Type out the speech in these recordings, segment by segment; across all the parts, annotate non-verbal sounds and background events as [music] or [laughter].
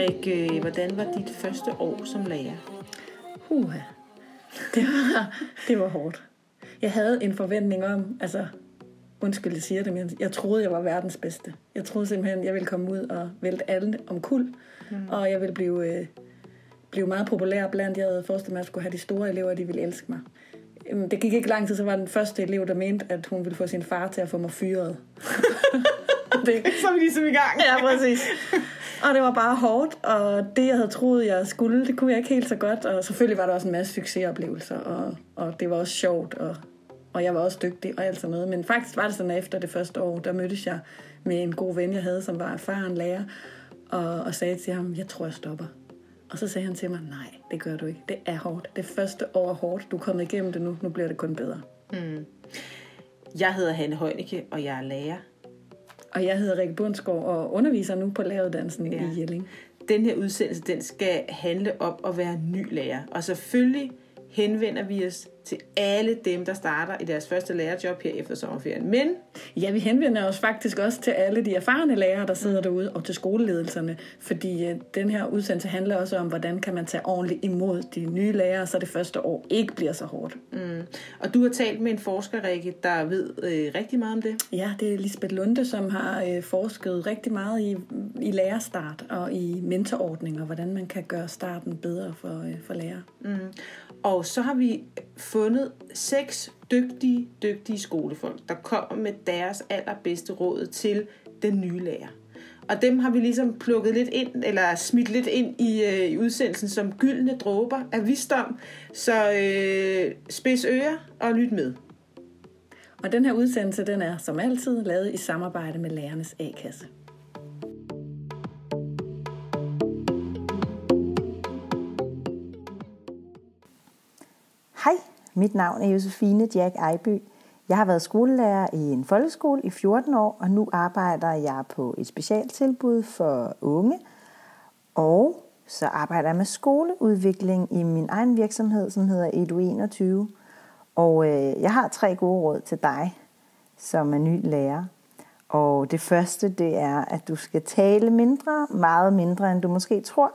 Rikke, hvordan var dit første år som lærer? Uha. Det var, det var hårdt. Jeg havde en forventning om, altså, undskyld, jeg siger det, men jeg troede, jeg var verdens bedste. Jeg troede simpelthen, jeg ville komme ud og vælte alle om kul, mm. og jeg ville blive, øh, blive meget populær blandt. Jeg havde forestillet mig, at jeg skulle have de store elever, de ville elske mig. Øhm, Det gik ikke lang tid, så var den første elev, der mente, at hun ville få sin far til at få mig fyret. [laughs] det, Så er vi ligesom i gang. Ja, præcis. Og det var bare hårdt, og det, jeg havde troet, jeg skulle, det kunne jeg ikke helt så godt. Og selvfølgelig var der også en masse succesoplevelser, og, og det var også sjovt, og, og jeg var også dygtig og alt sådan noget. Men faktisk var det sådan, at efter det første år, der mødtes jeg med en god ven, jeg havde, som var erfaren lærer, og, og sagde til ham, jeg tror, jeg stopper. Og så sagde han til mig, nej, det gør du ikke. Det er hårdt. Det første år er hårdt. Du er kommet igennem det nu. Nu bliver det kun bedre. Mm. Jeg hedder Hanne Højnike, og jeg er lærer. Og jeg hedder Rikke Bundsgaard og underviser nu på læreruddannelsen ja. I Jelling. Den her udsendelse, den skal handle om at være ny lærer. Og selvfølgelig henvender vi os til alle dem, der starter i deres første lærerjob her efter sommerferien. Men Ja, vi henvender os faktisk også til alle de erfarne lærere, der sidder derude, og til skoleledelserne, fordi øh, den her udsendelse handler også om, hvordan kan man tage ordentligt imod de nye lærere, så det første år ikke bliver så hårdt. Mm. Og du har talt med en forsker, Rikke, der ved øh, rigtig meget om det. Ja, det er Lisbeth Lunde, som har øh, forsket rigtig meget i, i lærerstart og i mentorordninger, hvordan man kan gøre starten bedre for, øh, for lærere. Mm. Og så har vi fundet seks dygtige, dygtige skolefolk, der kommer med deres allerbedste råd til den nye lærer. Og dem har vi ligesom plukket lidt ind, eller smidt lidt ind i, øh, i udsendelsen som gyldne dråber af visdom. Så øh, spids ører og lyt med. Og den her udsendelse, den er som altid lavet i samarbejde med Lærernes A-kasse. Hej, mit navn er Josefine Jack Ejby. Jeg har været skolelærer i en folkeskole i 14 år, og nu arbejder jeg på et specialtilbud for unge. Og så arbejder jeg med skoleudvikling i min egen virksomhed, som hedder Edu21. Og øh, jeg har tre gode råd til dig, som er ny lærer. Og det første, det er, at du skal tale mindre, meget mindre, end du måske tror.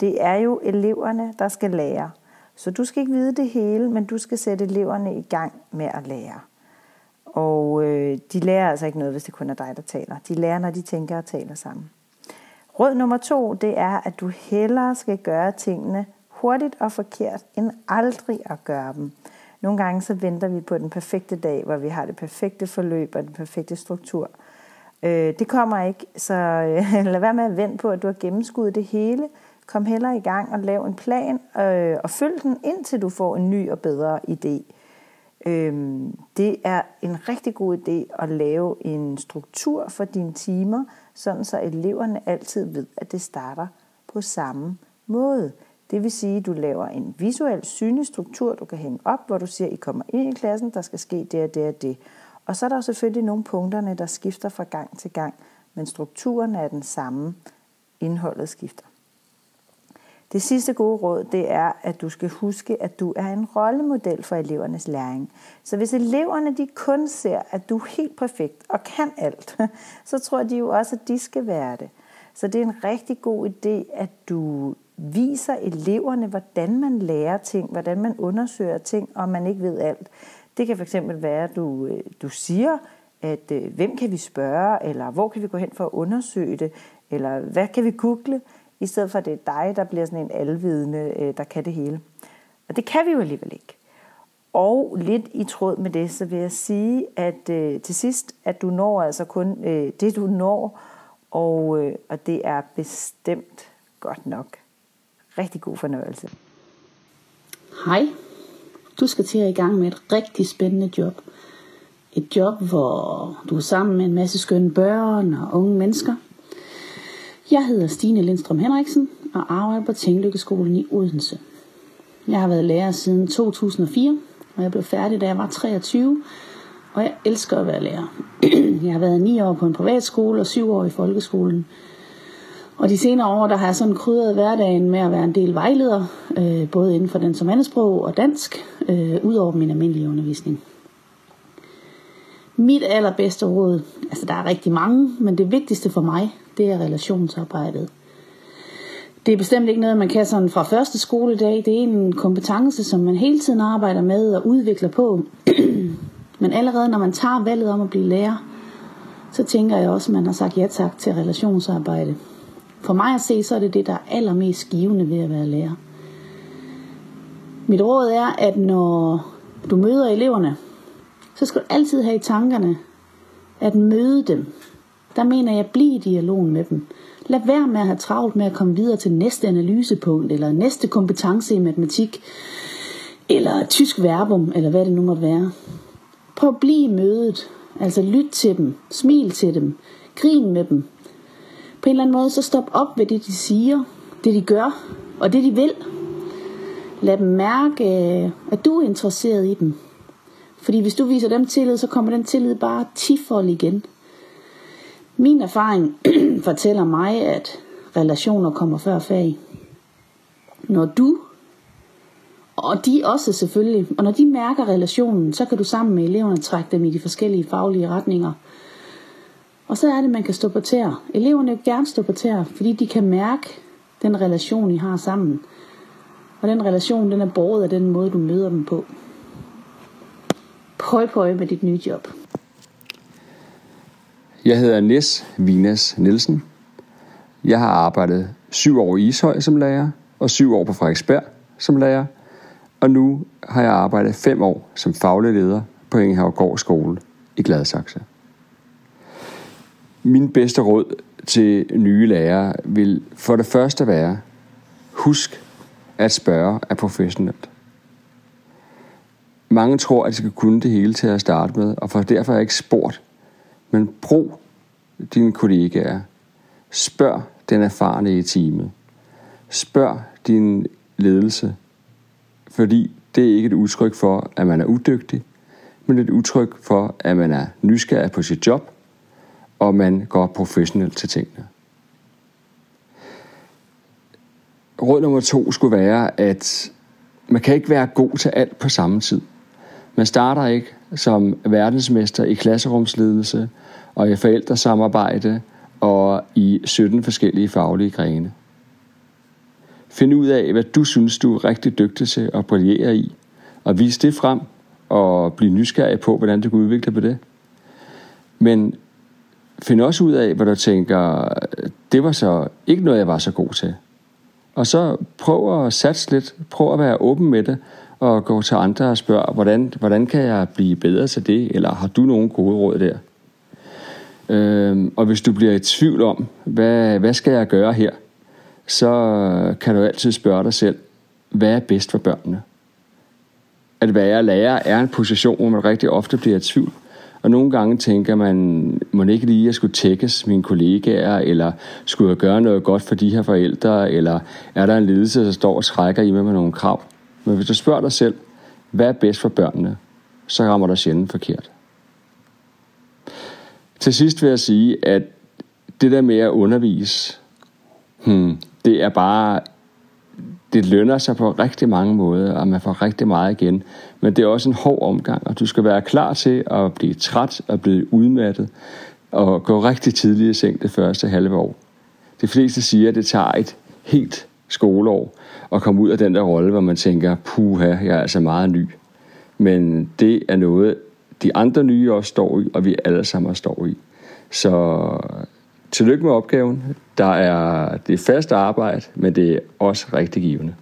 Det er jo eleverne, der skal lære. Så du skal ikke vide det hele, men du skal sætte eleverne i gang med at lære. Og øh, de lærer altså ikke noget, hvis det kun er dig, der taler. De lærer, når de tænker og taler sammen. Råd nummer to, det er, at du hellere skal gøre tingene hurtigt og forkert, end aldrig at gøre dem. Nogle gange så venter vi på den perfekte dag, hvor vi har det perfekte forløb og den perfekte struktur. Øh, det kommer ikke, så øh, [laughs] lad være med at vente på, at du har gennemskuddet det hele. Kom heller i gang og lav en plan, øh, og følg den, indtil du får en ny og bedre idé. Øh, det er en rigtig god idé at lave en struktur for dine timer, sådan så eleverne altid ved, at det starter på samme måde. Det vil sige, at du laver en visuel synlig struktur, du kan hænge op, hvor du siger, at I kommer ind i klassen, der skal ske det og det og det. Og så er der jo selvfølgelig nogle punkterne, der skifter fra gang til gang, men strukturen er den samme, indholdet skifter. Det sidste gode råd, det er, at du skal huske, at du er en rollemodel for elevernes læring. Så hvis eleverne de kun ser, at du er helt perfekt og kan alt, [laughs] så tror de jo også, at de skal være det. Så det er en rigtig god idé, at du viser eleverne, hvordan man lærer ting, hvordan man undersøger ting, og man ikke ved alt. Det kan fx være, at du, øh, du siger, at øh, hvem kan vi spørge, eller hvor kan vi gå hen for at undersøge det, eller hvad kan vi google, i stedet for at det er dig, der bliver sådan en alvidende, øh, der kan det hele. Og det kan vi jo alligevel ikke. Og lidt i tråd med det, så vil jeg sige, at øh, til sidst, at du når altså kun øh, det, du når, og, øh, og det er bestemt godt nok. Rigtig god fornøjelse. Hej. Du skal til at i gang med et rigtig spændende job. Et job, hvor du er sammen med en masse skønne børn og unge mennesker. Jeg hedder Stine Lindstrøm Henriksen og arbejder på Tænklykkeskolen i Odense. Jeg har været lærer siden 2004, og jeg blev færdig, da jeg var 23, og jeg elsker at være lærer. Jeg har været 9 år på en privatskole og 7 år i folkeskolen. Og de senere år, der har jeg sådan krydret hverdagen med at være en del vejleder, øh, både inden for den som andetsprog og dansk, øh, ud over min almindelige undervisning. Mit allerbedste råd, altså der er rigtig mange, men det vigtigste for mig, det er relationsarbejdet. Det er bestemt ikke noget, man kan sådan fra første skoledag. Det er en kompetence, som man hele tiden arbejder med og udvikler på. [clears throat] Men allerede når man tager valget om at blive lærer, så tænker jeg også, at man har sagt ja tak til relationsarbejde. For mig at se, så er det det, der er allermest givende ved at være lærer. Mit råd er, at når du møder eleverne, så skal du altid have i tankerne at møde dem. Der mener jeg, bliv i dialogen med dem. Lad være med at have travlt med at komme videre til næste analysepunkt, eller næste kompetence i matematik, eller tysk verbum, eller hvad det nu måtte være. Prøv at blive mødet. Altså lyt til dem, smil til dem, grin med dem. På en eller anden måde, så stop op ved det, de siger, det de gør, og det de vil. Lad dem mærke, at du er interesseret i dem. Fordi hvis du viser dem tillid, så kommer den tillid bare tifold igen. Min erfaring [clears throat] fortæller mig, at relationer kommer før fag. Når du, og de også selvfølgelig, og når de mærker relationen, så kan du sammen med eleverne trække dem i de forskellige faglige retninger. Og så er det, man kan stå på tæer. Eleverne vil gerne stå på tæer, fordi de kan mærke den relation, I har sammen. Og den relation, den er båret af den måde, du møder dem på. Pøj, pøj med dit nye job. Jeg hedder Nes Vinas Nielsen. Jeg har arbejdet syv år i Ishøj som lærer, og syv år på Frederiksberg som lærer, og nu har jeg arbejdet fem år som faglig leder på Ingehavgård Skole i Gladsaxe. Min bedste råd til nye lærere vil for det første være, husk at spørge er professionelt. Mange tror, at de skal kunne det hele til at starte med, og for derfor er jeg ikke spurgt. Men brug dine kollegaer. Spørg den erfarne i teamet. Spørg din ledelse. Fordi det er ikke et udtryk for, at man er udygtig, men et udtryk for, at man er nysgerrig på sit job, og man går professionelt til tingene. Råd nummer to skulle være, at man kan ikke være god til alt på samme tid. Man starter ikke som verdensmester i klasserumsledelse og i forældresamarbejde og i 17 forskellige faglige grene. Find ud af, hvad du synes, du er rigtig dygtig til at brillere i, og vis det frem og bliv nysgerrig på, hvordan du kan udvikle på det. Men find også ud af, hvad du tænker, det var så ikke noget, jeg var så god til. Og så prøv at satse lidt, prøv at være åben med det, og gå til andre og spørge, hvordan, hvordan kan jeg blive bedre til det, eller har du nogle gode råd der? Øhm, og hvis du bliver i tvivl om, hvad, hvad skal jeg gøre her, så kan du altid spørge dig selv, hvad er bedst for børnene? At være lærer er en position, hvor man rigtig ofte bliver i tvivl. Og nogle gange tænker man, må ikke lige at skulle tækkes mine kollegaer, eller skulle jeg gøre noget godt for de her forældre, eller er der en ledelse, der står og trækker i med, med nogle krav? Men hvis du spørger dig selv, hvad er bedst for børnene, så rammer der sjældent forkert. Til sidst vil jeg sige, at det der med at undervise, hmm, det er bare, det lønner sig på rigtig mange måder, og man får rigtig meget igen. Men det er også en hård omgang, og du skal være klar til at blive træt og blive udmattet, og gå rigtig tidligt i seng det første halve år. De fleste siger, at det tager et helt skoleår at komme ud af den der rolle, hvor man tænker, puha, jeg er altså meget ny. Men det er noget, de andre nye også står i, og vi alle sammen står i. Så tillykke med opgaven. Der er, det er fast arbejde, men det er også rigtig givende.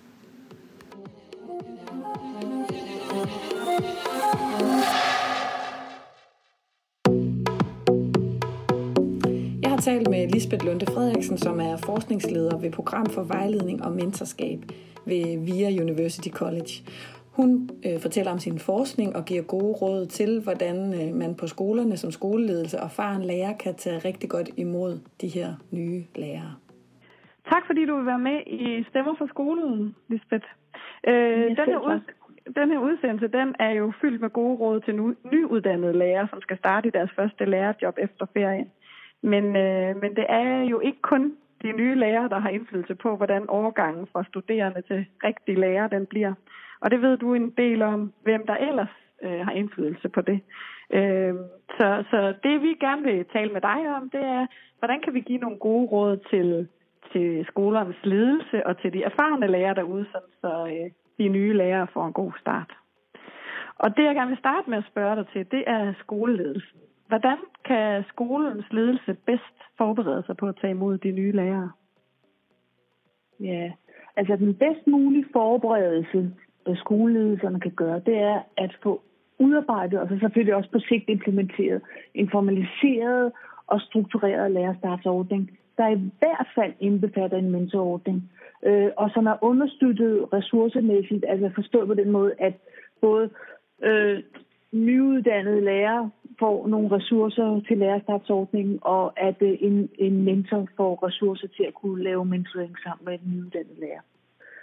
Talt med Lisbeth Lunde Frederiksen, som er forskningsleder ved Program for Vejledning og Mentorskab ved VIA University College. Hun øh, fortæller om sin forskning og giver gode råd til, hvordan øh, man på skolerne som skoleledelse og faren lærer kan tage rigtig godt imod de her nye lærere. Tak fordi du vil være med i Stemmer for skolen, Lisbeth. Øh, den, her ud, den her udsendelse den er jo fyldt med gode råd til nu, nyuddannede lærere, som skal starte i deres første lærerjob efter ferien. Men, øh, men det er jo ikke kun de nye lærere, der har indflydelse på, hvordan overgangen fra studerende til rigtige lærer den bliver. Og det ved du en del om, hvem der ellers øh, har indflydelse på det. Øh, så, så det vi gerne vil tale med dig om, det er, hvordan kan vi give nogle gode råd til, til skolernes ledelse og til de erfarne lærere derude, så øh, de nye lærere får en god start. Og det, jeg gerne vil starte med at spørge dig til, det er skoleledelsen. Hvordan kan skolens ledelse bedst forberede sig på at tage imod de nye lærere? Ja, altså den bedst mulige forberedelse, skoleledelserne kan gøre, det er at få udarbejdet, og så selvfølgelig også på sigt implementeret, en formaliseret og struktureret lærerstartsordning, der i hvert fald indbefatter en mentorordning, øh, og som er understøttet ressourcemæssigt, altså forstået på den måde, at både øh, nyuddannede lærere får nogle ressourcer til lærerstartsordningen, og at øh, en, en mentor får ressourcer til at kunne lave mentoring sammen med en nyuddannet lærer.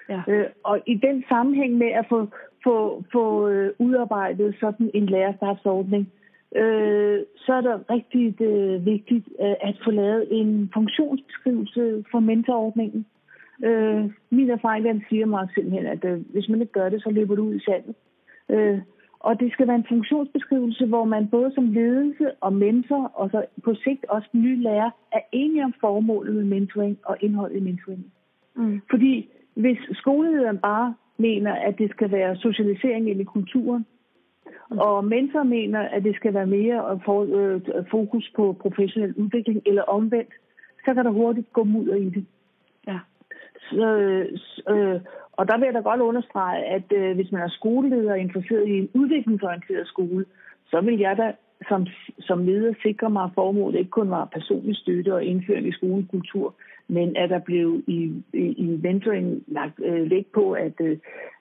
Ja. Øh, og i den sammenhæng med at få, få, få øh, udarbejdet sådan en lærerstartsordning, øh, så er det rigtig øh, vigtigt øh, at få lavet en funktionsbeskrivelse for mentorordningen. Øh, min erfaring den siger mig simpelthen, at øh, hvis man ikke gør det, så løber du ud i sandet. Øh, og det skal være en funktionsbeskrivelse, hvor man både som ledelse og mentor, og så på sigt også nye lærer, er enige om formålet med mentoring og indholdet i mentoring. Mm. Fordi hvis skolelederen bare mener, at det skal være socialisering ind i kulturen, mm. og mentor mener, at det skal være mere øh, fokus på professionel udvikling eller omvendt, så kan der hurtigt gå mudder i det. Øh, så, øh, og der vil jeg da godt understrege, at øh, hvis man er skoleleder og interesseret i en udviklingsorienteret skole, så vil jeg da som, som leder sikre mig, at formålet ikke kun var personlig støtte og indføring i skolekultur, men at der blev i, i, i mentoring lagt øh, læg på, at, øh,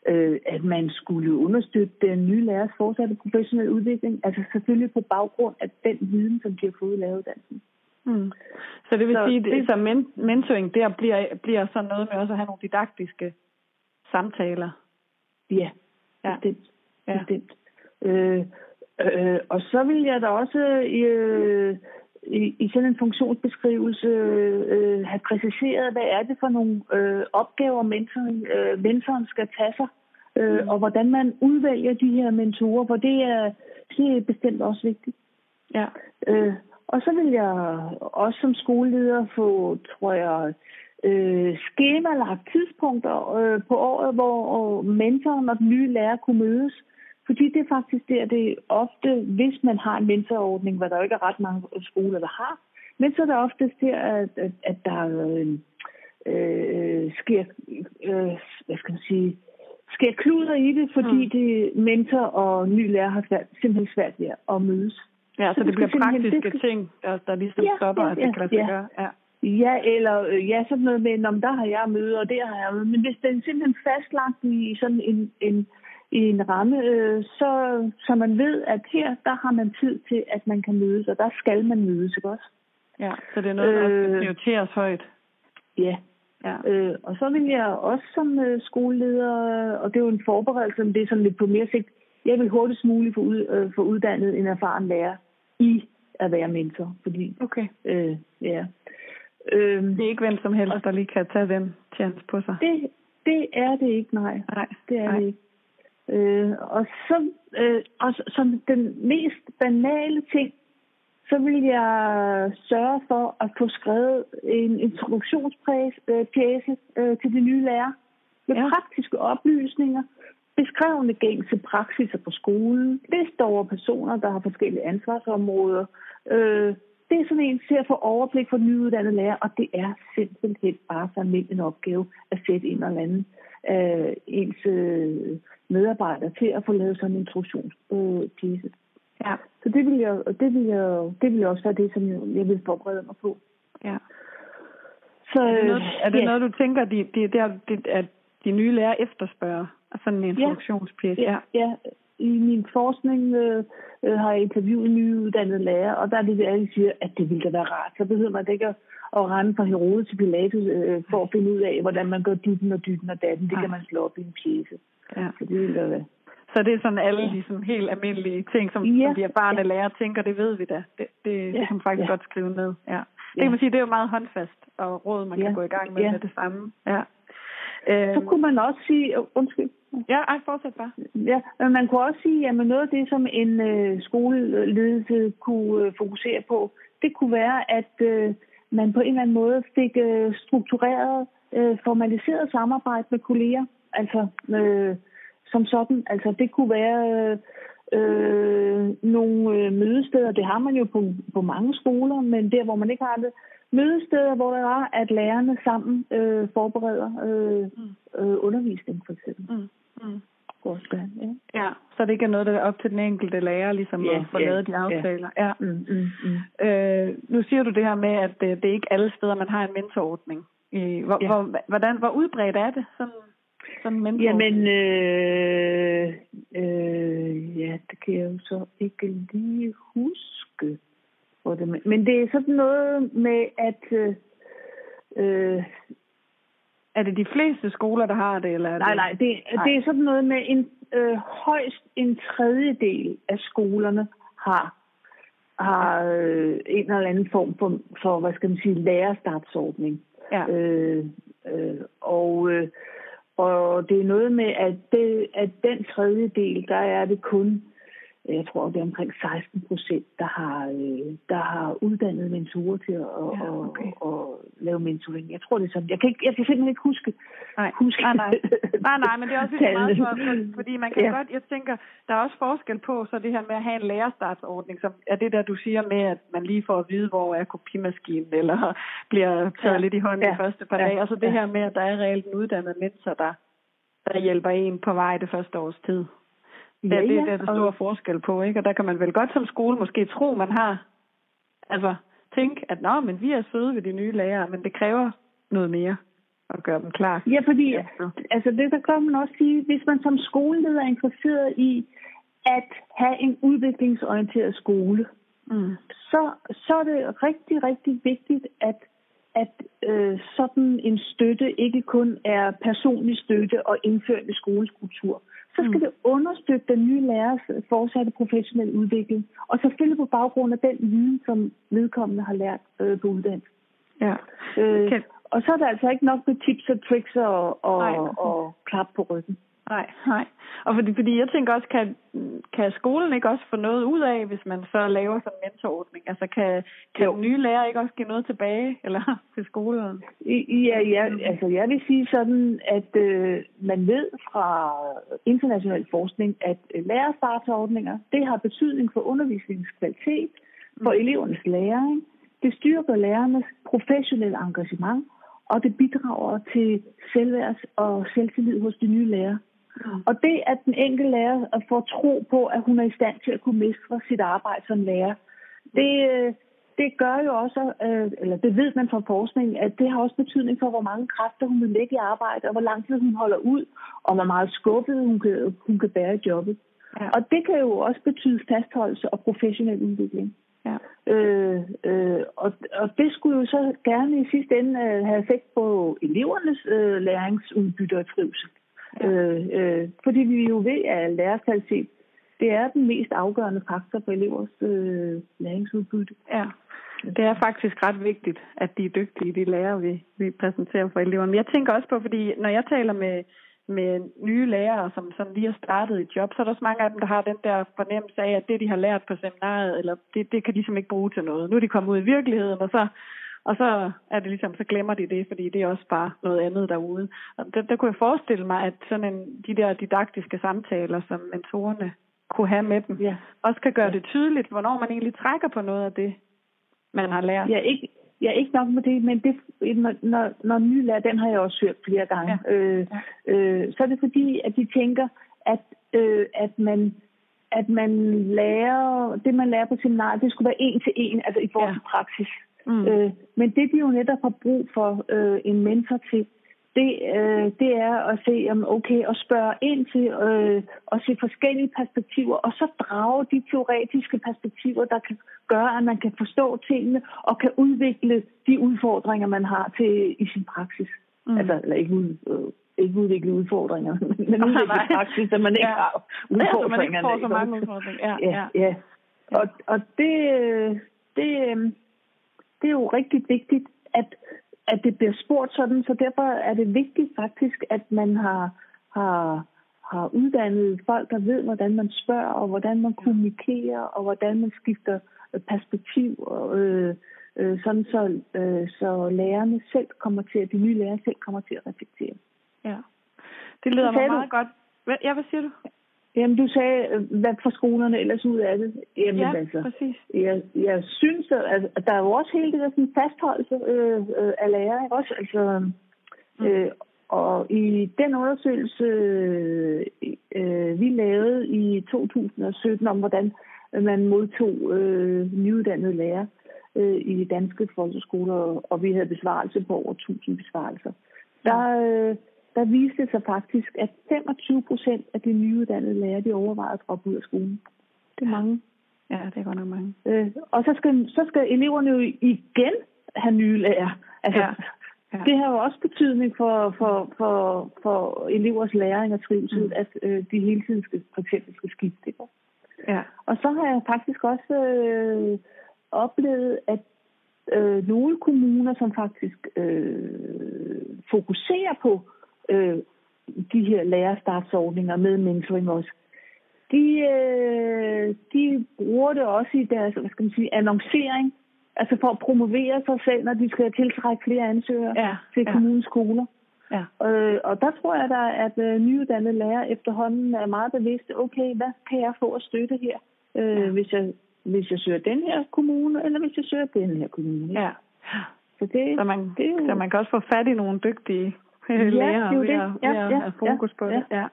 øh, at man skulle understøtte den nye lærers fortsatte professionelle udvikling, altså selvfølgelig på baggrund af den viden, som de har fået i læreruddannelsen. Mm. Så det vil så sige, at så men, mentoring der bliver, bliver sådan noget med også at have nogle didaktiske samtaler. Ja, ja. bestemt. Ja. bestemt. Øh, øh, og så vil jeg da også øh, i, i sådan en funktionsbeskrivelse øh, have præciseret, hvad er det for nogle øh, opgaver, mentoren, øh, mentoren skal tage sig, øh, mm. og hvordan man udvælger de her mentorer, for det er, det er bestemt også vigtigt. Ja. Øh, og så vil jeg også som skoleleder få, tror jeg, øh, skemalagt tidspunkter øh, på året, hvor mentoren og den nye lærer kunne mødes. Fordi det er faktisk der, det er ofte, hvis man har en mentorordning, hvad der jo ikke er ret mange skoler, der har, men så er det ofte der, at, at, at der øh, øh, sker, øh, hvad skal man sige, sker kluder i det, fordi mm. det mentor og ny lærer har svært, simpelthen svært ved at mødes. Ja, så, så det, det bliver praktiske det skal... ting, der, der ligesom ja, stopper, ja, at det kan lade ja. gøre. Ja. Ja, eller øh, ja, sådan noget med, om der har jeg møde, og der har jeg møde. Men hvis den er simpelthen fastlagt i sådan en, en, i en ramme, øh, så, så man ved, at her, der har man tid til, at man kan mødes, og der skal man mødes, ikke også? Ja, så det er noget, der øh, prioriteres højt. Ja. ja. Øh, og så vil jeg også som øh, skoleleder, og det er jo en forberedelse, men det er sådan lidt på mere sigt, jeg vil hurtigst muligt få, ud, øh, få uddannet en erfaren lærer i at være mentor, fordi okay. øh, ja, Øhm, det er ikke hvem som helst, der lige kan tage den chance på sig. Det, det er det ikke, nej. Nej, det er nej. det ikke. Øh, og så, øh, og som den mest banale ting, så vil jeg sørge for at få skrevet en introduktionspjæse øh, til de nye lærer med ja. praktiske oplysninger, beskrevne gængse praksiser på skolen, liste over personer, der har forskellige ansvarsområder, øh, det er sådan en til at få overblik for nyuddannede lærer, og det er simpelthen bare så almindelig en opgave at sætte en eller anden øh, ens øh, medarbejdere til at få lavet sådan en introduktionspjece. Øh, ja. Så det vil, jeg, det, vil jeg, det vil jeg også være det, som jeg, jeg vil forberede mig på. Ja. Så, er det noget, er det ja. noget du tænker, de, de, der, de, at de nye lærer efterspørger? Sådan en? Ja, ja, ja i min forskning øh, øh, har jeg interviewet nyuddannede lærere, og der er det der, de siger, at det ville da være rart. Så behøver man ikke at, at rende fra Herodes til Pilatus øh, for at finde ud af, hvordan man gør dytten og dytten og datten. Det ja. kan man slå op i en pjæse. Ja. Så det vil da være. Så det er sådan alle de sådan helt almindelige ting, som, ja. som de erfarne ja. lærere tænker, det ved vi da. Det, det, ja. det kan man faktisk ja. godt skrive ned. Ja. Det kan man sige, det er jo meget håndfast og råd, man ja. kan gå i gang med ja. med det samme. Ja. Så kunne man også sige, undskyld, Ja, ej, fortsæt bare. Ja, men man kunne også sige, at noget af det, som en øh, skoleledelse kunne øh, fokusere på, det kunne være, at, øh, man på en eller anden måde fik øh, struktureret, øh, formaliseret samarbejde med kolleger. Altså øh, som sådan. Altså det kunne være øh, nogle øh, mødesteder. Det har man jo på, på mange skoler, men der hvor man ikke har det, mødesteder, hvor der er, at lærerne sammen øh, forbereder øh, øh, undervisning for eksempel. Mm. Mm. Forstand, ja. Ja, så det ikke er noget, der er op til den enkelte lærer, ligesom Ja, at få ja, lavet de aftaler. Ja. Mm, mm, mm. Øh, nu siger du det her med, at det, det er ikke alle steder, man har en mentorordning. I, hvor, Ja. hvor, hvordan, hvor udbredt er det, sådan, sådan en mentorordning? Jamen, øh, øh, ja, det kan jeg jo så ikke lige huske. Hvor det, men- det er sådan noget med, at øh, øh, Er det de fleste skoler, der har det? Eller er Nej, det... nej, det, Nej. det er sådan noget med en øh, højst en tredjedel af skolerne har har øh, en eller anden form for, for hvad skal man sige, lærerstartsordning. Ja. Øh, øh, og, øh, og det er noget med, at, det, at den tredjedel, der er det kun, jeg tror, det er omkring 16 procent, der har, øh, der har uddannet mentorer til at Ja, ja, okay. og, og lave mentoring. Jeg tror, det er sådan. Jeg kan, ikke, jeg kan simpelthen ikke huske. Nej, huske nej, nej. nej, nej, men det er også lige så meget for, for, fordi man kan ja. Godt, jeg tænker, der er også forskel på, så det her med at have en lærerstartsordning, som er det der, du siger med, at man lige får at vide, hvor er kopimaskinen, eller bliver taget Ja. lidt i hånden. Ja. de første par Ja. dage, og så det Ja. her med, at der er reelt en uddannet mentor, der, der hjælper en på vej det første års tid. Ja, Ja, det, det er der og- store forskel på, ikke? Og der kan man vel godt som skole måske tro, man har, altså tænke, at nå, men vi er søde ved de nye lærere, men det kræver noget mere at gøre dem klar. Ja, fordi Ja. altså det der kan man også sige, hvis man som skoleleder er interesseret i at have en udviklingsorienteret skole, Mm. så, så er det rigtig, rigtig vigtigt, at, at øh, sådan en støtte ikke kun er personlig støtte og indført i skolens kultur. Så skal Mm. det understøtte den nye lærers fortsatte professionelle udvikling. Og selvfølgelig på baggrund af den viden, som vedkommende har lært øh, på uddannelse. Ja. Øh, Kan- og så er det altså ikke nok med tips og tricks og, og, Nej. og klap på ryggen. Nej, nej. Og fordi, fordi jeg tænker også, kan, kan skolen ikke også få noget ud af, hvis man så laver sådan en mentorordning? Altså kan, kan Jo. den nye lærer ikke også give noget tilbage eller [laughs] til skolen? Ja, ja, altså jeg vil sige sådan, at øh, man ved fra international forskning, at øh, lærerstartsordninger, det har betydning for undervisningens kvalitet, for elevernes læring. Det styrker lærernes professionelle engagement, og det bidrager til selvværds og selvtillid hos de nye lærere. Og det, at den enkelte lærer får tro på, at hun er i stand til at kunne mestre sit arbejde som lærer, det, øh, det gør jo også, øh, eller det ved man fra forskning, at det har også betydning for, hvor mange kræfter hun vil lægge i arbejde, og hvor lang tid hun holder ud, og hvor meget skuffet hun kan, hun kan bære i jobbet. Ja. Og det kan jo også betyde fastholdelse og professionel udvikling. Ja. Øh, øh, og, og det skulle jo så gerne i sidste ende øh, have effekt på elevernes øh, læringsudbytte og trivsel. Øh, øh, fordi vi jo ved, at lærerkvalitet det er den mest afgørende faktor for elevers øh, læringsudbytte. Ja, det er faktisk ret vigtigt, at de er dygtige, de lærere, vi, vi præsenterer for eleverne. Men jeg tænker også på, fordi når jeg taler med, med nye lærere, som sådan lige har startet et job, så er der også mange af dem, der har den der fornemmelse af, at det, de har lært på seminariet, eller det, det kan de simpelthen ikke bruge til noget. Nu er de kommet ud i virkeligheden, og så, og så er det ligesom, så glemmer de det, fordi det er også bare noget andet derude. Og der, der kunne jeg forestille mig, at sådan en, de der didaktiske samtaler, som mentorerne kunne have med dem, Ja. også kan gøre det tydeligt, hvornår man egentlig trækker på noget af det, man har lært. Ja, ikke, ja, ikke nok med det, men det, når, når, når nye lærer, den har jeg også hørt flere gange, Ja. øh, øh, så er det fordi, at de tænker, at, øh, at man at man lærer, det man lærer på seminariet, det skulle være en til en, altså i forhold Ja. til praksis. Mm. Øh, men det, de jo netop har brug for øh, en mentor til, det, øh, det er at se, om okay, og spørge ind til øh, og se forskellige perspektiver, og så drage de teoretiske perspektiver, der kan gøre, at man kan forstå tingene, og kan udvikle de udfordringer, man har til i sin praksis. Mm. Altså, eller ikke, ud, øh, ikke udvikle udfordringer, [laughs] men udvikle praksis, så man ikke Ja. har Ja, så man ikke udfordringerne. får så mange udfordringer. Ja, Ja, ja. ja. Og, og det, øh, det, øh, det er jo rigtig vigtigt, at, at det bliver spurgt sådan, så derfor er det vigtigt faktisk, at man har, har, har uddannet folk, der ved, hvordan man spørger, og hvordan man kommunikerer, og hvordan man skifter øh, perspektiv og, øh, øh, sådan så, øh, så lærerne selv kommer til, at de nye lærere selv kommer til at reflektere. Ja, det lyder mig meget du? godt. Ja, hvad siger du? Jamen, du sagde, øh, hvad får skolerne ellers ud af det? Jamen, ja, altså, præcis. Jeg, jeg synes, at, at der er jo også hele det der sådan, fastholdelse øh, øh, af lærere, ikke? også? Altså, mm. øh, og i den undersøgelse, øh, vi lavede i 2017 om, hvordan man modtog øh, nyuddannede lærere øh, i danske folkeskoler, og vi havde besvarelse på over 1000 besvarelser. Der, øh, der viste det sig faktisk, at 25 procent af de nyuddannede lærere, de overvejede at droppe ud af skolen. Det er mange. Ja, det er godt nok mange. Øh, og så skal, så skal eleverne jo igen have nye lærere. Altså, ja. Ja. Det har jo også betydning for, for, for, for elevers læring og trivsel, mm. at øh, de hele tiden skal, for eksempel skal skifte. Ikke? Ja. Og så har jeg faktisk også øh, oplevet, at øh, nogle kommuner, som faktisk øh, fokuserer på øh, de her lærerstartsordninger med mentoring også, de, øh, de bruger det også i deres hvad skal man sige, annoncering, altså for at promovere sig selv, når de skal tiltrække flere ansøgere ja, til ja. kommunens skoler. Ja. Øh, og der tror jeg da, at øh, nyuddannede lærere efterhånden er meget bevidste, okay, hvad kan jeg få at støtte her, øh, ja. hvis, jeg, hvis jeg søger den her kommune, eller hvis jeg søger den her kommune. Ja. Så, det, så, man, det, så man kan også få fat i nogle dygtige ja, [laughs] lærere ved, at, ja, ved at ja, have fokus ja, på det. Ja.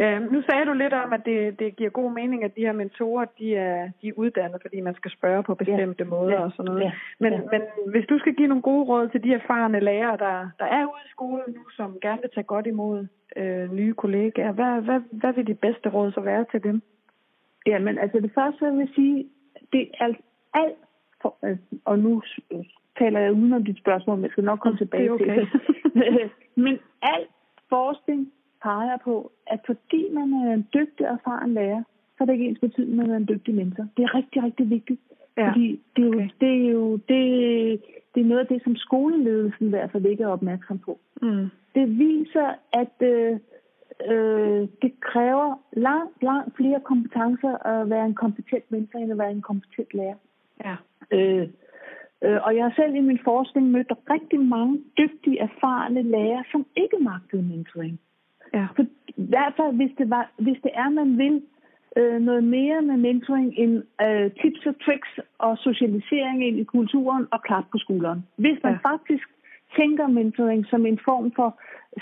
Øh, nu sagde du lidt om, at det, det giver god mening, at de her mentorer, de er, de er uddannet, fordi man skal spørge på bestemte ja. måder ja. og sådan noget. Ja. Men, ja. men hvis du skal give nogle gode råd til de erfarne lærere, der, der er ude i skolen nu, som gerne vil tage godt imod øh, nye kollegaer, hvad, hvad, hvad vil de bedste råd så være til dem? Jamen, altså det første, jeg vil sige, det er alt, alt for, øh, og nu taler jeg uden om dit spørgsmål, men jeg skal nok komme tilbage okay. til det. [laughs] men al forskning peger på, at fordi man er en dygtig og erfaren lærer, så er det ikke ens betydning, at man er en dygtig mentor. Det er rigtig, rigtig vigtigt. Ja. Fordi det er, jo, okay. det, er jo det, det er noget af det, som skoleledelsen i hvert fald ikke er opmærksom på. Mm. Det viser, at øh, øh, det kræver langt, langt flere kompetencer at være en kompetent mentor, end at være en kompetent lærer. Ja. Øh, øh, og jeg har selv i min forskning mødt rigtig mange dygtige, erfarne lærere, som ikke magtede mentoring. Ja. For, I hvert fald, hvis det, var, hvis det er, man vil øh, noget mere med mentoring end øh, tips og tricks og socialisering ind i kulturen og klap på skulderen. Hvis man ja. faktisk tænker mentoring som en form for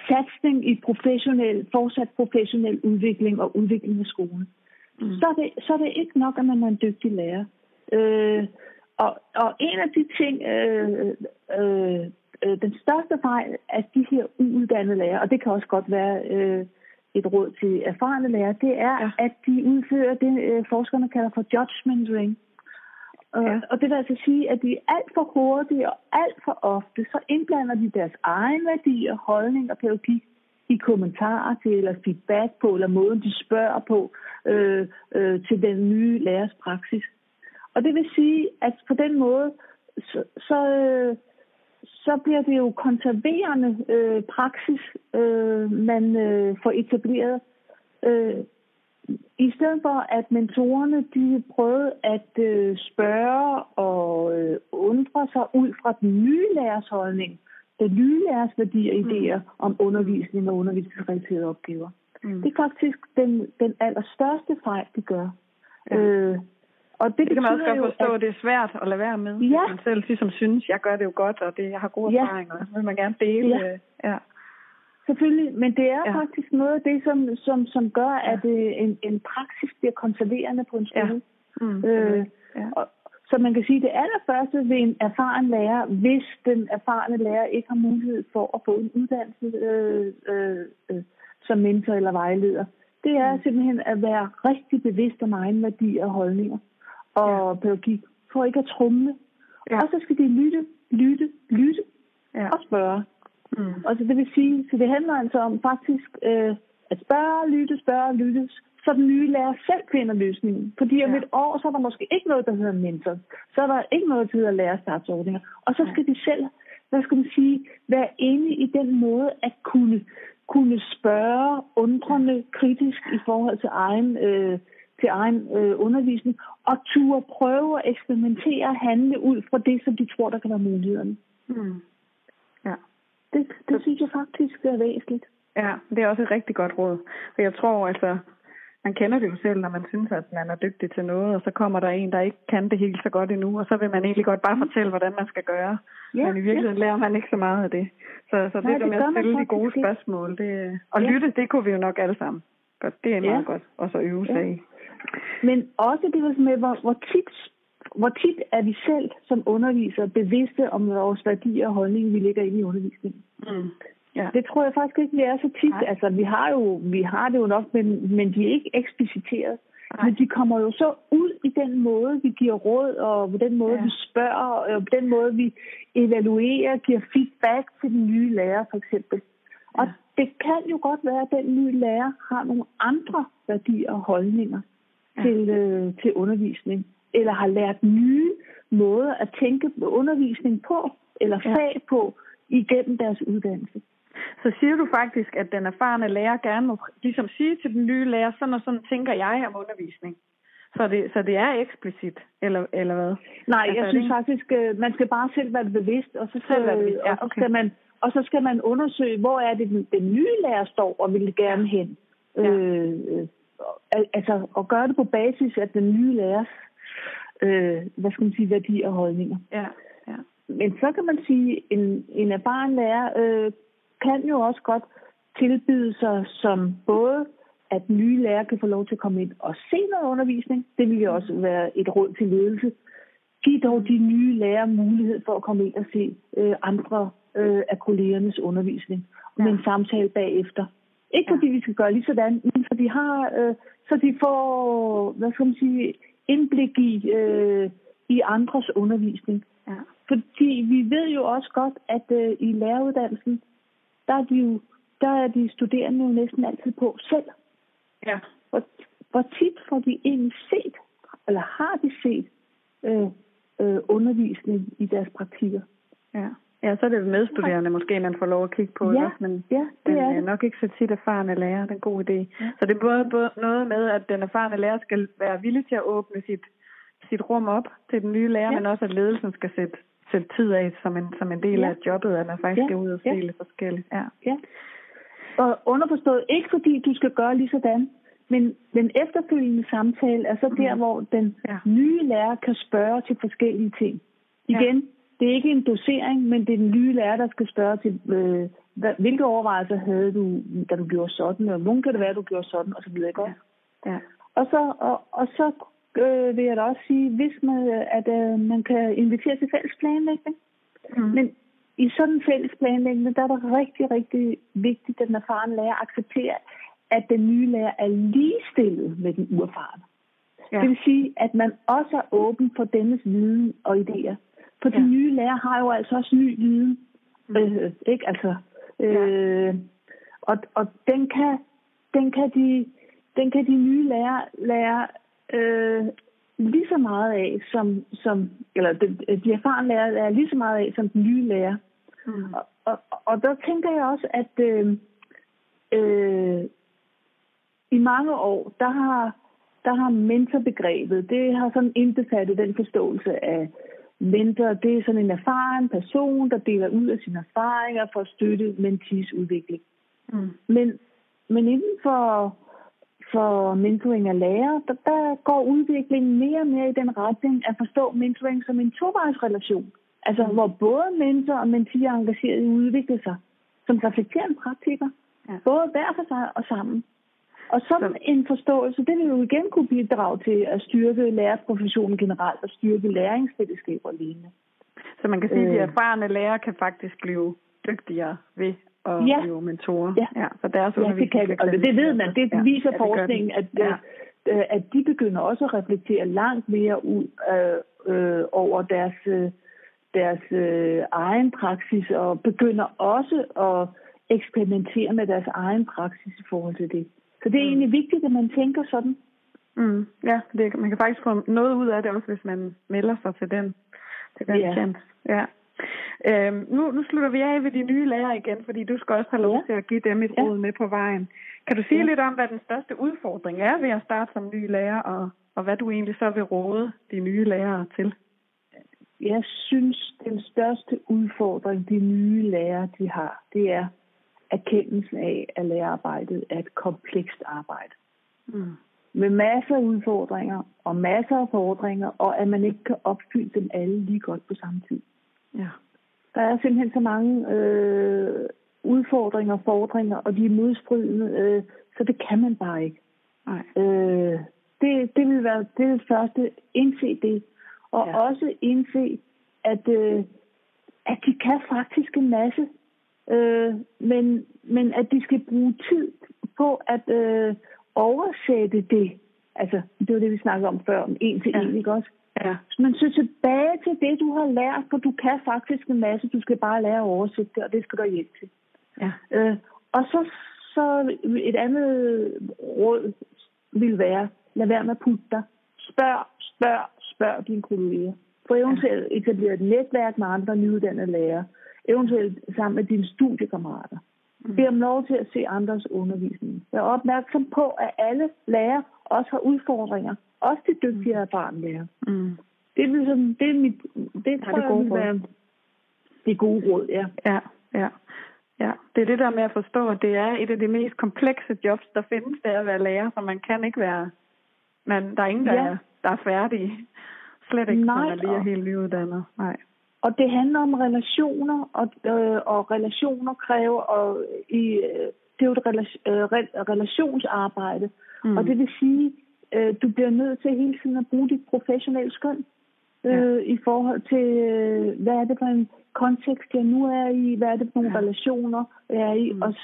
satsning i professionel, fortsat professionel udvikling og udvikling af skolen, mm. så, er det, så er det ikke nok, at man er en dygtig lærer. Øh, og, og en af de ting, øh, øh, øh, den største fejl af de her uuddannede lærere, og det kan også godt være øh, et råd til erfarne lærere, det er, ja. at de udfører det, øh, forskerne kalder for judgmentoring. Ja. Og det vil altså sige, at de alt for hurtigt og alt for ofte, så indblander de deres egen værdier, holdning og pædagogik i kommentarer til, eller feedback på, eller måden de spørger på øh, øh, til den nye lærers praksis. Og det vil sige, at på den måde, så, så, øh, så bliver det jo konserverende øh, praksis, øh, man øh, får etableret. Øh, I stedet for, at mentorerne de prøvede at øh, spørge og øh, undre sig ud fra den nye lærers holdning, den nye lærers værdier og idéer mm. om undervisning og undervisningsrelaterede opgaver. Mm. Det er faktisk den, den allerstørste fejl, de gør. Ja. Øh, og det, det kan man også godt forstå, at det er svært at lade være med. Ja. Man selv ligesom synes, jeg gør det jo godt, og det, jeg har gode ja. erfaringer, så vil man gerne dele. Ja. ja. Selvfølgelig, men det er ja. faktisk noget af det, som, som, som gør, ja. at øh, en, en praksis bliver konserverende på en skole. Ja. Mm. Øh, ja. Og, så man kan sige, at det allerførste ved en erfaren lærer, hvis den erfarne lærer ikke har mulighed for at få en uddannelse øh, øh, øh, som mentor eller vejleder, det er mm. simpelthen at være rigtig bevidst om egen værdier og holdninger og ja. pædagogik, for ikke at trumle. Ja. Og så skal de lytte, lytte, lytte ja. og spørge. Mm. Og så det vil sige, så det handler altså om faktisk øh, at spørge, lytte, spørge, lytte, så den nye lærer selv finder løsningen. Fordi om ja. et år, så er der måske ikke noget, der hedder mentor. Så er der ikke noget, der hedder lærerstartsordninger. Og så skal ja. de selv, hvad skal man sige, være inde i den måde at kunne, kunne spørge undrende kritisk i forhold til egen øh, til egen øh, undervisning, og turde prøve at eksperimentere og handle ud fra det, som de tror, der kan være mulighederne. Mm. Ja. Det, det synes jeg faktisk er væsentligt. Ja, det er også et rigtig godt råd. For jeg tror altså, man kender det jo selv, når man synes, at man er dygtig til noget, og så kommer der en, der ikke kan det helt så godt endnu, og så vil man egentlig godt bare fortælle, hvordan man skal gøre. Ja, Men i virkeligheden ja. lærer man ikke så meget af det. Så, så det Nej, det med at stille de gode spørgsmål, det, og Ja. lytte, det kunne vi jo nok alle sammen. Godt, det er meget Ja. godt også at øve sig Ja. i. Men også det der med, hvor, hvor, tit, hvor tit er vi selv som undervisere bevidste om vores værdier og holdninger, vi lægger ind i undervisningen. Mm. Ja. Det tror jeg faktisk ikke, vi er så tit. Nej. Altså, vi har, jo, vi har det jo nok, men, men de er ikke ekspliciteret. Nej. Men de kommer jo så ud i den måde, vi giver råd, og på den måde, Ja. vi spørger, og på den måde, vi evaluerer, giver feedback til den nye lærer, for eksempel. Og det kan jo godt være, at den nye lærer har nogle andre værdier og holdninger Ja. til, øh, til undervisning, eller har lært nye måder at tænke undervisning på, eller Ja. fag på, igennem deres uddannelse. Så siger du faktisk, at den erfarne lærer gerne må ligesom sige til den nye lærer, sådan og sådan tænker jeg om undervisning. Så det, så det er eksplicit, eller, eller hvad? Nej, Altså, jeg synes faktisk, øh, man skal bare selv være bevidst, og så skal, Selv være bevidst, ja, og så okay. skal man og så skal man undersøge, hvor er det, den, nye lærer står og vil gerne hen. Ja. Øh, øh, altså, og gøre det på basis af den nye lærers, øh, hvad skal man sige, værdier og holdninger. Ja, ja. Men så kan man sige, en, en erfaren lærer øh, kan jo også godt tilbyde sig som både, at nye lærere kan få lov til at komme ind og se noget undervisning. Det vil jo også være et råd til ledelse. Giv dog de nye lærere mulighed for at komme ind og se øh, andre øh, af kollegernes undervisning. Og med Ja. en samtale bagefter. Ikke Ja. fordi vi skal gøre lige sådan, men så de har, øh, så de får, hvad skal man sige, indblik i, øh, i andres undervisning. ja. Fordi vi ved jo også godt, at øh, i læreruddannelsen, der er, de jo, der er de studerende jo næsten altid på selv. ja. Hvor, hvor tit får de egentlig set, eller har de set øh, øh, undervisning i deres praktikker? Ja. Ja, så er det medstuderende måske, man får lov at kigge på, Ja, men, ja, det men er det. nok ikke så tit erfarne lærer, det er en god idé. Så det er både, både noget med, at den erfarne lærer skal være villig til at åbne sit, sit rum op til den nye lærer, Ja. men også at ledelsen skal sætte, sætte tid af som en, som en del Ja. af jobbet, at man faktisk Ja, skal ud og se ja. lidt forskelligt. Ja. Ja. Og underforstået, ikke fordi du skal gøre lige sådan, men den efterfølgende samtale er så der, hvor den. Ja. nye lærer kan spørge til forskellige ting. Igen, det er ikke en dosering, men det er den nye lærer, der skal spørge til, øh, hvad, hvilke overvejelser havde du, da du gjorde sådan, og nogen kan det være, at du gjorde sådan, og så videre. Ikke? Ja. Og så, og, og så øh, vil jeg da også sige, hvis man, at øh, man kan invitere til fælles planlægning. Mm. Men i sådan en fælles planlægning, der er det rigtig, rigtig vigtigt, at den erfarne lærer accepterer, at den nye lærer er ligestillet med den uerfarne. Ja. Det vil sige, at man også er åben for dennes viden og idéer. For de Ja. nye lærer har jo altså også ny viden. Mm. Øh, ikke? Altså, øh, og, og den kan, den kan de, den kan de nye lærer lære øh, lige så meget af, som, som eller de, de erfarne lærer lærer lige så meget af, som den nye lærer. Mm. Og, og, og der tænker jeg også, at øh, øh, i mange år, der har, der har mentorbegrebet, det har sådan indbefattet den forståelse af mentor. Det er sådan en erfaren person, der deler ud af sine erfaringer for at støtte mentees udvikling. Mm. Men, men inden for, for mentoring af lærer, der, der går udviklingen mere og mere i den retning at forstå mentoring som en tovejsrelation. Altså hvor både mentor og mentee er engageret i at udvikle sig som reflekterende praktiker. Ja. Både hver for sig og sammen. Og sådan Så- en forståelse, det vil jo igen kunne bidrage til at styrke lærerprofessionen generelt og styrke læringsfællesskaber og lignende. Så man kan sige, at de Øh. erfarne lærere kan faktisk blive dygtigere ved at Ja. blive mentorer. Ja. ja så deres Ja, det kan. Og det, ved man. Det Ja, viser ja, forskningen, at, Ja. ja. at de begynder også at reflektere langt mere ud øh, øh, over deres, øh, deres øh, egen praksis, og begynder også at eksperimentere med deres egen praksis i forhold til det. Så det er Mm. egentlig vigtigt, at man tænker sådan. Mm, ja, det, man kan faktisk få noget ud af det også, hvis man melder sig til den, til den Ja. chance. Ja. Øhm, nu, nu slutter vi af ved de nye lærere igen, fordi du skal også have lov Ja. til at give dem et Ja. råd med på vejen. Kan du sige ja. lidt om, hvad den største udfordring er ved at starte som ny lærer, og, og hvad du egentlig så vil råde de nye lærere til? Jeg synes, den største udfordring, de nye lærere de har, det er erkendelsen af, at lærerarbejdet er et komplekst arbejde. Mm. Med masser af udfordringer og masser af fordringer, og at man ikke kan opfylde dem alle lige godt på samme tid. Ja. Der er simpelthen så mange øh, udfordringer og fordringer, og de er modstridende, øh, så det kan man bare ikke. Nej. Øh, det, det vil være det, det første. Indse det. Og ja. også indse, at, øh, at de kan faktisk en masse, øh, men, men at de skal bruge tid på at øh, oversætte det. Altså, det var det, vi snakkede om før, om en til ja. en, ikke også? Ja. Men så tilbage til det, du har lært, for du kan faktisk en masse. Du skal bare lære at oversætte det, og det skal du hjælp til. Ja. Øh, og så, så et andet råd vil være, lad være med at putte dig. Spørg, spørg, spørg din kolleger. For eventuelt etablere et netværk med andre nyuddannede lærere. Eventuelt sammen med dine studiekammerater. Mm. Bed om lov til at se andres undervisning. Vær opmærksom på, at alle lærere også har udfordringer. Også de dygtige mm. erfarne lærere. Mm. Det, er ligesom, det er mit, det tror det gode jeg være det gode råd, ja. Ja, ja. Ja, det er det der med at forstå, at det er et af de mest komplekse jobs, der findes, det er at være lærer, så man kan ikke være, men der er ingen, der, ja. er, der er færdige. Slet ikke, Nej, når man lige er helt nyuddannet. Nej. Og det handler om relationer, og, øh, og relationer kræver, og i, øh, det er jo et øh, relationsarbejde. Mm. Og det vil sige, øh, du bliver nødt til hele tiden at bruge dit professionelle skøn øh, ja. i forhold til, øh, hvad er det for en kontekst, jeg nu er i, hvad er det for nogle ja. relationer, jeg er i, mm. og,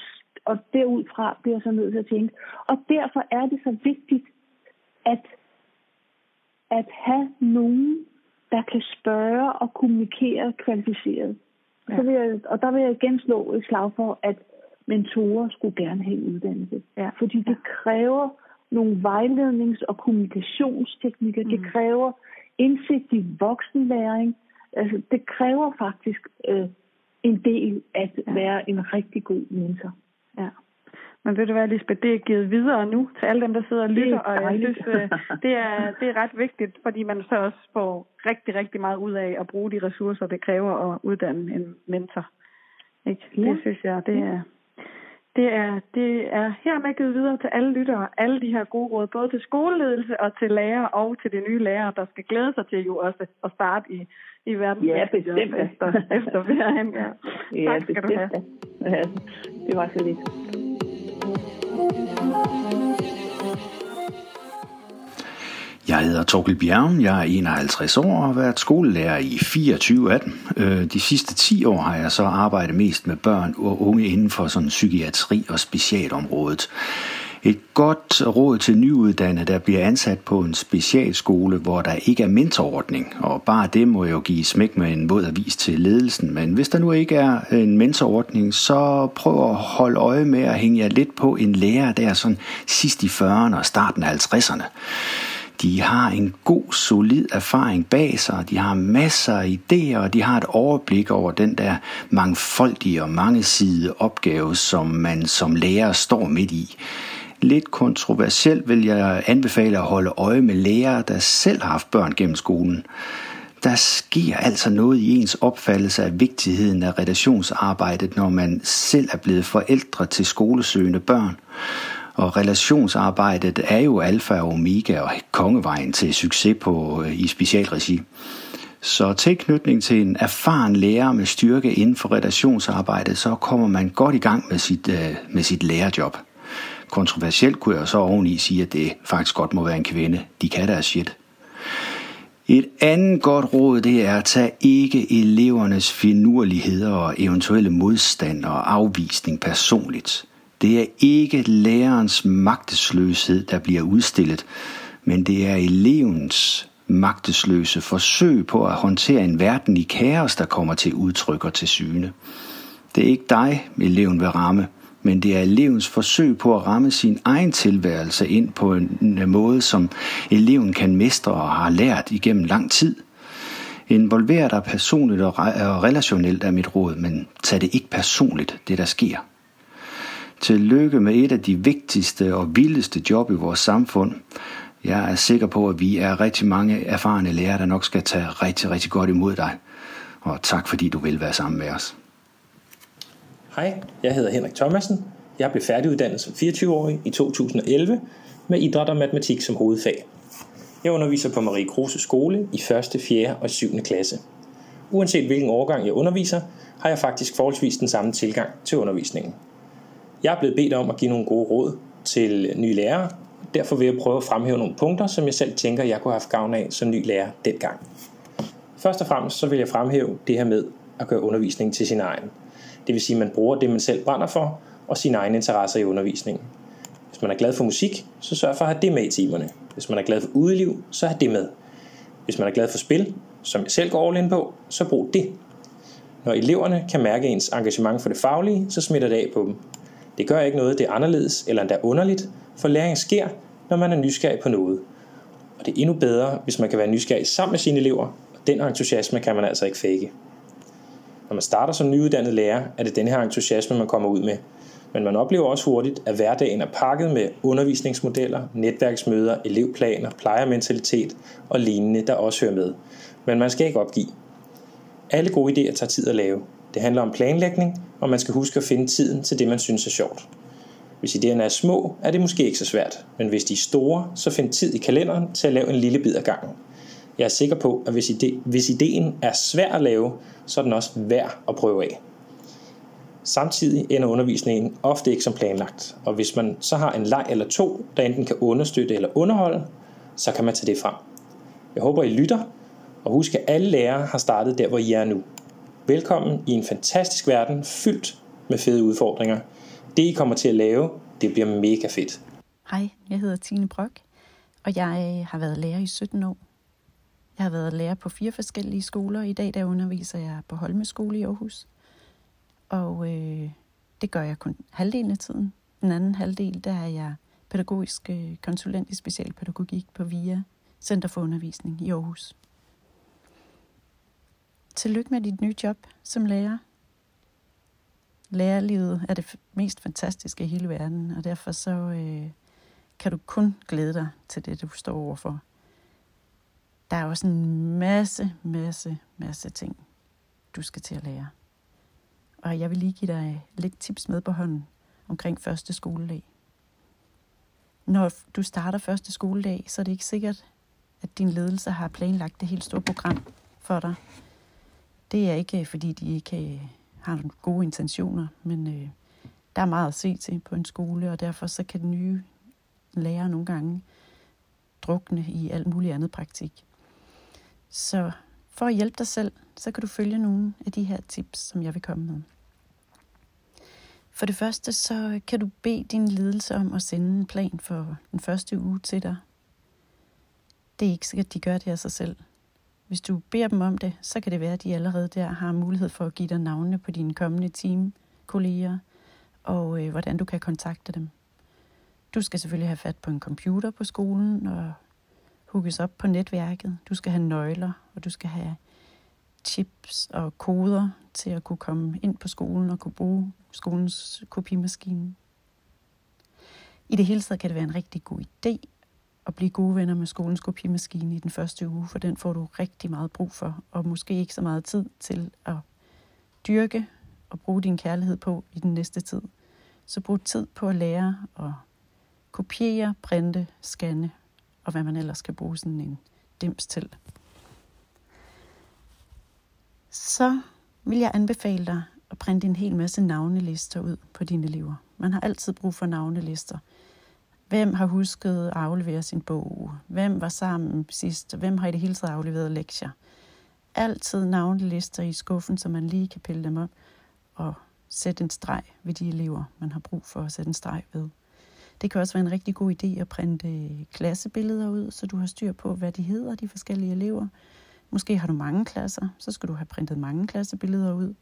og derudfra bliver jeg så nødt til at tænke. Og derfor er det så vigtigt, at, at have nogen, der kan spørge og kommunikere kvalificeret. Ja. Så vil jeg, og der vil jeg igen slå et slag for, at mentorer skulle gerne have uddannelse. Ja. Fordi det kræver nogle vejlednings- og kommunikationsteknikker. Mm. Det kræver indsigt i voksenlæring. Altså, det kræver faktisk øh, en del at ja. være en rigtig god mentor. Ja. Men ved du hvad, Lisbeth, det er givet videre nu til alle dem, der sidder og lytter, og jeg synes, øh, det, er, det er ret vigtigt, fordi man så også får rigtig, rigtig meget ud af at bruge de ressourcer, det kræver at uddanne en mentor. Ikke? Ja. Det synes jeg, det er, det er, det er hermed givet videre til alle lyttere, alle de her gode råd, både til skoleledelse og til lærer og til de nye lærere, der skal glæde sig til jo også at starte i, i verden. Ja, bestemt. Efter, efter ferien. Ja. ja, tak skal bestemt. du have. Ja, det var så lidt. Jeg hedder Torkel Bjergen, jeg er 51 år og har været skolelærer i 24 af dem. Øh, de sidste 10 år har jeg så arbejdet mest med børn og unge inden for sådan psykiatri og specialområdet. Et godt råd til nyuddannede, der bliver ansat på en specialskole, hvor der ikke er mentorordning, og bare det må jo give smæk med en våd avis til ledelsen. Men hvis der nu ikke er en mentorordning, så prøv at holde øje med at hænge jer lidt på en lærer der sådan sidst i 40'erne og starten af 50'erne. De har en god, solid erfaring bag sig, de har masser af idéer, og de har et overblik over den der mangfoldige og mangesidede opgave, som man som lærer står midt i. Lidt kontroversielt vil jeg anbefale at holde øje med lærere, der selv har haft børn gennem skolen. Der sker altså noget i ens opfattelse af vigtigheden af relationsarbejdet, når man selv er blevet forældre til skolesøgende børn. Og relationsarbejdet er jo alfa og omega og kongevejen til succes på, øh, i specialregi. Så tilknytning til en erfaren lærer med styrke inden for relationsarbejdet, så kommer man godt i gang med sit, øh, med sit lærerjob. Kontroversielt kunne jeg så oveni sige, at det faktisk godt må være en kvinde. De kan deres shit. Et andet godt råd, det er at tage ikke elevernes finurligheder og eventuelle modstand og afvisning personligt. Det er ikke lærerens magtesløshed, der bliver udstillet, men det er elevens magtesløse forsøg på at håndtere en verden i kaos, der kommer til udtryk og til syne. Det er ikke dig, eleven vil ramme, men det er elevens forsøg på at ramme sin egen tilværelse ind på en måde, som eleven kan mestre og har lært igennem lang tid. Involver dig personligt og relationelt er mit råd, men tag det ikke personligt, det der sker. Tillykke med et af de vigtigste og vildeste job i vores samfund. Jeg er sikker på, at vi er rigtig mange erfarne lærere, der nok skal tage rigtig, rigtig godt imod dig. Og tak fordi du vil være sammen med os. Hej, jeg hedder Henrik Thomasen. Jeg blev færdiguddannet som 24-årig i 2011 med idræt og matematik som hovedfag. Jeg underviser på Marie Kruse skole i 1., 4. og 7. klasse. Uanset hvilken årgang jeg underviser, har jeg faktisk forholdsvis den samme tilgang til undervisningen. Jeg er blevet bedt om at give nogle gode råd til nye lærere, derfor vil jeg prøve at fremhæve nogle punkter, som jeg selv tænker, jeg kunne have haft gavn af som ny lærer dengang. Først og fremmest så vil jeg fremhæve det her med at gøre undervisningen til sin egen. Det vil sige, at man bruger det, man selv brænder for, og sine egne interesser i undervisningen. Hvis man er glad for musik, så sørg for at have det med i timerne. Hvis man er glad for udeliv, så have det med. Hvis man er glad for spil, som jeg selv går all in på, så brug det. Når eleverne kan mærke ens engagement for det faglige, så smitter det af på dem. Det gør ikke noget, det er anderledes eller endda underligt, for læring sker, når man er nysgerrig på noget. Og det er endnu bedre, hvis man kan være nysgerrig sammen med sine elever, og den entusiasme kan man altså ikke fake. Når man starter som nyuddannet lærer, er det den her entusiasme, man kommer ud med. Men man oplever også hurtigt, at hverdagen er pakket med undervisningsmodeller, netværksmøder, elevplaner, plejermentalitet og lignende, der også hører med. Men man skal ikke opgive. Alle gode idéer tager tid at lave. Det handler om planlægning, og man skal huske at finde tiden til det, man synes er sjovt. Hvis idéerne er små, er det måske ikke så svært, men hvis de er store, så find tid i kalenderen til at lave en lille bid ad gangen. Jeg er sikker på, at hvis, ide, hvis ideen er svær at lave, så er den også værd at prøve af. Samtidig ender undervisningen ofte ikke som planlagt, og hvis man så har en leg eller to, der enten kan understøtte eller underholde, så kan man tage det frem. Jeg håber, I lytter, og husk, at alle lærere har startet der, hvor I er nu. Velkommen i en fantastisk verden, fyldt med fede udfordringer. Det, I kommer til at lave, det bliver mega fedt. Hej, jeg hedder Tine Brok, og jeg øh, har været lærer i 17 år. Jeg har været lærer på fire forskellige skoler. I dag der underviser jeg på Holme Skole i Aarhus. Og øh, det gør jeg kun halvdelen af tiden. Den anden halvdel, der er jeg pædagogisk øh, konsulent i specialpædagogik på VIA Center for Undervisning i Aarhus. Tillykke med dit nye job som lærer. Lærerlivet er det mest fantastiske i hele verden, og derfor så øh, kan du kun glæde dig til det, du står overfor. Der er også en masse, masse, masse ting, du skal til at lære. Og jeg vil lige give dig lidt tips med på hånden omkring første skoledag. Når du starter første skoledag, så er det ikke sikkert, at din ledelse har planlagt det helt store program for dig. Det er ikke, fordi de ikke øh, har nogle gode intentioner, men øh, der er meget at se til på en skole, og derfor så kan den nye lærer nogle gange drukne i alt muligt andet praktik. Så for at hjælpe dig selv, så kan du følge nogle af de her tips, som jeg vil komme med. For det første, så kan du bede din ledelse om at sende en plan for den første uge til dig. Det er ikke sikkert, at de gør det af sig selv. Hvis du beder dem om det, så kan det være, at de allerede der har mulighed for at give dig navnene på dine kommende teamkolleger, og øh, hvordan du kan kontakte dem. Du skal selvfølgelig have fat på en computer på skolen og hugges op på netværket. Du skal have nøgler, og du skal have chips og koder til at kunne komme ind på skolen og kunne bruge skolens kopimaskine. I det hele taget kan det være en rigtig god idé at blive gode venner med skolens kopimaskine i den første uge, for den får du rigtig meget brug for, og måske ikke så meget tid til at dyrke og bruge din kærlighed på i den næste tid. Så brug tid på at lære at kopiere, printe, scanne og hvad man ellers skal bruge sådan en dims til. Så vil jeg anbefale dig at printe en hel masse navnelister ud på dine elever. Man har altid brug for navnelister. Hvem har husket at aflevere sin bog? Hvem var sammen sidst? Hvem har i det hele taget afleveret lektier? Altid navnelister i skuffen, så man lige kan pille dem op og sætte en streg ved de elever, man har brug for at sætte en streg ved. Det kan også være en rigtig god idé at printe øh, klassebilleder ud, så du har styr på, hvad de hedder, de forskellige elever. Måske har du mange klasser, så skal du have printet mange klassebilleder ud.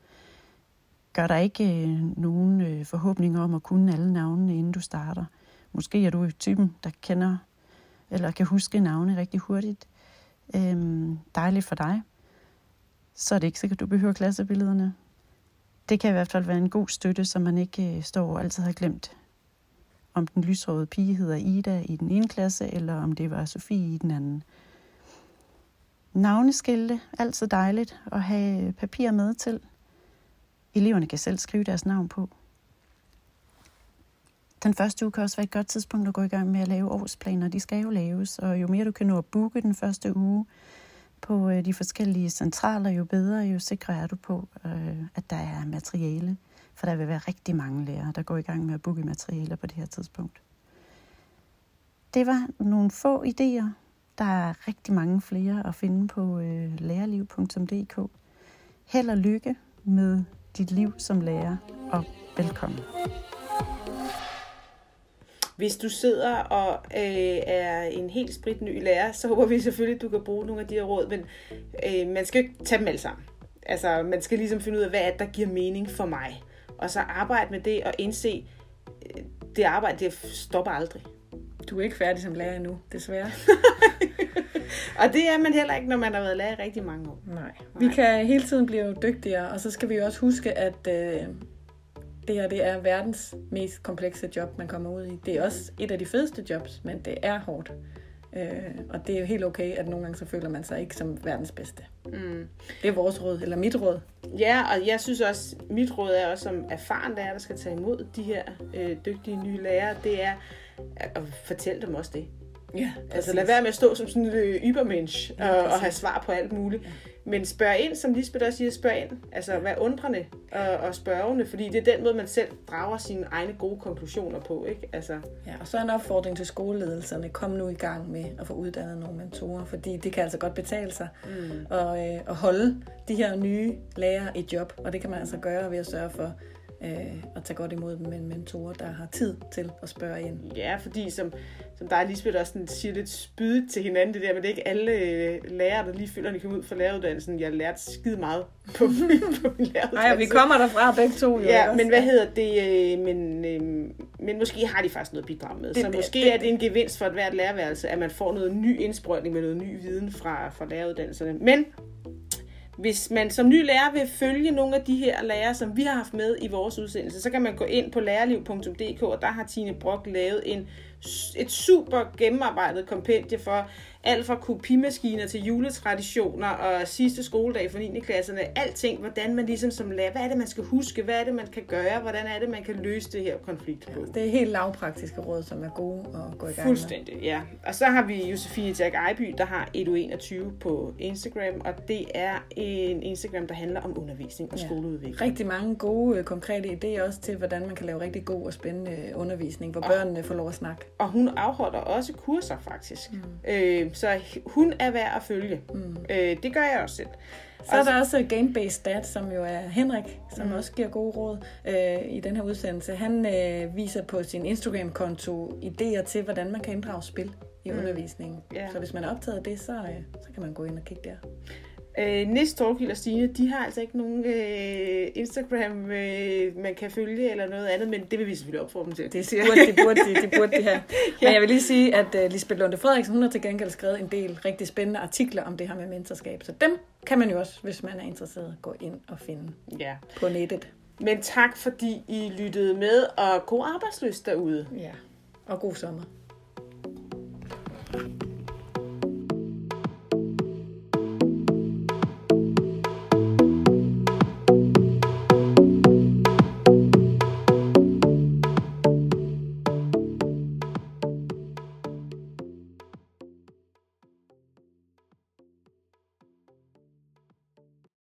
Gør der ikke øh, nogen øh, forhåbninger om at kunne alle navnene, inden du starter. Måske er du typen, der kender eller kan huske navne rigtig hurtigt. Øhm, dejligt for dig. Så er det ikke sikkert, at du behøver klassebillederne. det kan i hvert fald være en god støtte, så man ikke øh, står og altid har glemt, om den lyshårede pige hedder Ida i den ene klasse, eller om det var Sofie i den anden. Navneskilte, altid dejligt at have papir med til. Eleverne kan selv skrive deres navn på. Den første uge kan også være et godt tidspunkt at gå i gang med at lave årsplaner. De skal jo laves, og jo mere du kan nå at booke den første uge på øh, de forskellige centraler, jo bedre, jo sikrere er du på, øh, at der er materiale. For der vil være rigtig mange lærere, der går i gang med at booke materialer på det her tidspunkt. Det var nogle få idéer. Der er rigtig mange flere at finde på øh, lærerliv.dk. Held og lykke med dit liv som lærer, og velkommen. Hvis du sidder og øh, er en helt sprit ny lærer, så håber vi selvfølgelig, at du kan bruge nogle af de her råd, men øh, man skal jo ikke tage dem alle sammen. Altså, man skal ligesom finde ud af, hvad er det, der giver mening for mig. Og så arbejde med det og indse, øh, det arbejde, det stopper aldrig. Du er ikke færdig som lærer endnu, desværre. [laughs] og det er man heller ikke, når man har været lærer i rigtig mange år. Nej. Vi kan hele tiden blive dygtigere, og så skal vi også huske, at øh, det her det er verdens mest komplekse job, man kommer ud i. Det er også et af de fedeste jobs, men det er hårdt. Øh, og det er jo helt okay, at nogle gange så føler man sig ikke som verdens bedste. Mm. Det er vores råd, eller mit råd. Ja, og jeg synes også, mit råd er også som erfaren lærer, der skal tage imod de her øh, dygtige nye lærere, det er at fortælle dem også det. Ja, altså lad være med at stå som sådan en øh, ybermensch ja, og, og have svar på alt muligt. Ja. Men spørg ind, som Lisbeth også siger, spørg ind. Altså vær undrende og, og spørgende, fordi det er den måde, man selv drager sine egne gode konklusioner på. Ikke? Altså. Ja, og så en opfordring til skoleledelserne. Kom nu i gang med at få uddannet nogle mentorer, fordi det kan altså godt betale sig mm. at, øh, at holde de her nye lærere i job. Og det kan man altså gøre ved at sørge for øh, og tage godt imod dem med en mentor, der har tid til at spørge ind. Ja, fordi som, som der er Lisbeth også sådan, siger lidt spydigt til hinanden, det der, men det er ikke alle øh, lærere, der lige føler, at de kommer ud fra læreruddannelsen. Jeg har lært skide meget på, [laughs] på min læreruddannelse. Nej, vi kommer derfra begge to. Jo, ja, men hvad hedder det? Øh, men, øh, men måske har de faktisk noget bidrag med. Det, så måske det, er det en gevinst for et hvert lærerværelse, at man får noget ny indsprøjtning med noget ny viden fra, fra læreruddannelserne. Men hvis man som ny lærer vil følge nogle af de her lærere, som vi har haft med i vores udsendelse, så kan man gå ind på lærerliv.dk, og der har Tine Brock lavet en, et super gennemarbejdet kompendie for alt fra kopimaskiner til juletraditioner og sidste skoledag for 9. klasserne. Alting, hvordan man ligesom som lærer, hvad er det, man skal huske, hvad er det, man kan gøre, hvordan er det, man kan løse det her konflikt på. Ja, det er helt lavpraktiske råd, som er gode at gå i gang Fuldstændig, med. ja. Og så har vi Josefine Jack Ejby, der har Edu21 på Instagram, og det er en Instagram, der handler om undervisning og ja. skoleudvikling. Rigtig mange gode, øh, konkrete idéer også til, hvordan man kan lave rigtig god og spændende undervisning, hvor og, børnene får lov at snakke. Og hun afholder også kurser, faktisk. Mm. Øh, så hun er værd at følge. Mm. Øh, det gør jeg også selv. Så er der også Game-Based Stat, som jo er Henrik, som mm. også giver gode råd øh, i den her udsendelse. Han øh, viser på sin Instagram-konto idéer til, hvordan man kan inddrage spil i mm. undervisningen. Yeah. Så hvis man er optaget af det, så, øh, så kan man gå ind og kigge der. Øh, Nis, Torgild og Stine, de har altså ikke nogen øh, Instagram, øh, man kan følge eller noget andet, men det vil vi selvfølgelig opfordre dem til. Det [laughs] burde de, burde de, de burde de have. Men jeg vil lige sige, at uh, Lisbeth Lunde Frederiksen, hun har til gengæld skrevet en del rigtig spændende artikler om det her med mentorskab. Så dem kan man jo også, hvis man er interesseret, gå ind og finde ja. på nettet. Men tak, fordi I lyttede med, og god arbejdsløst derude. Ja, og god sommer. thank you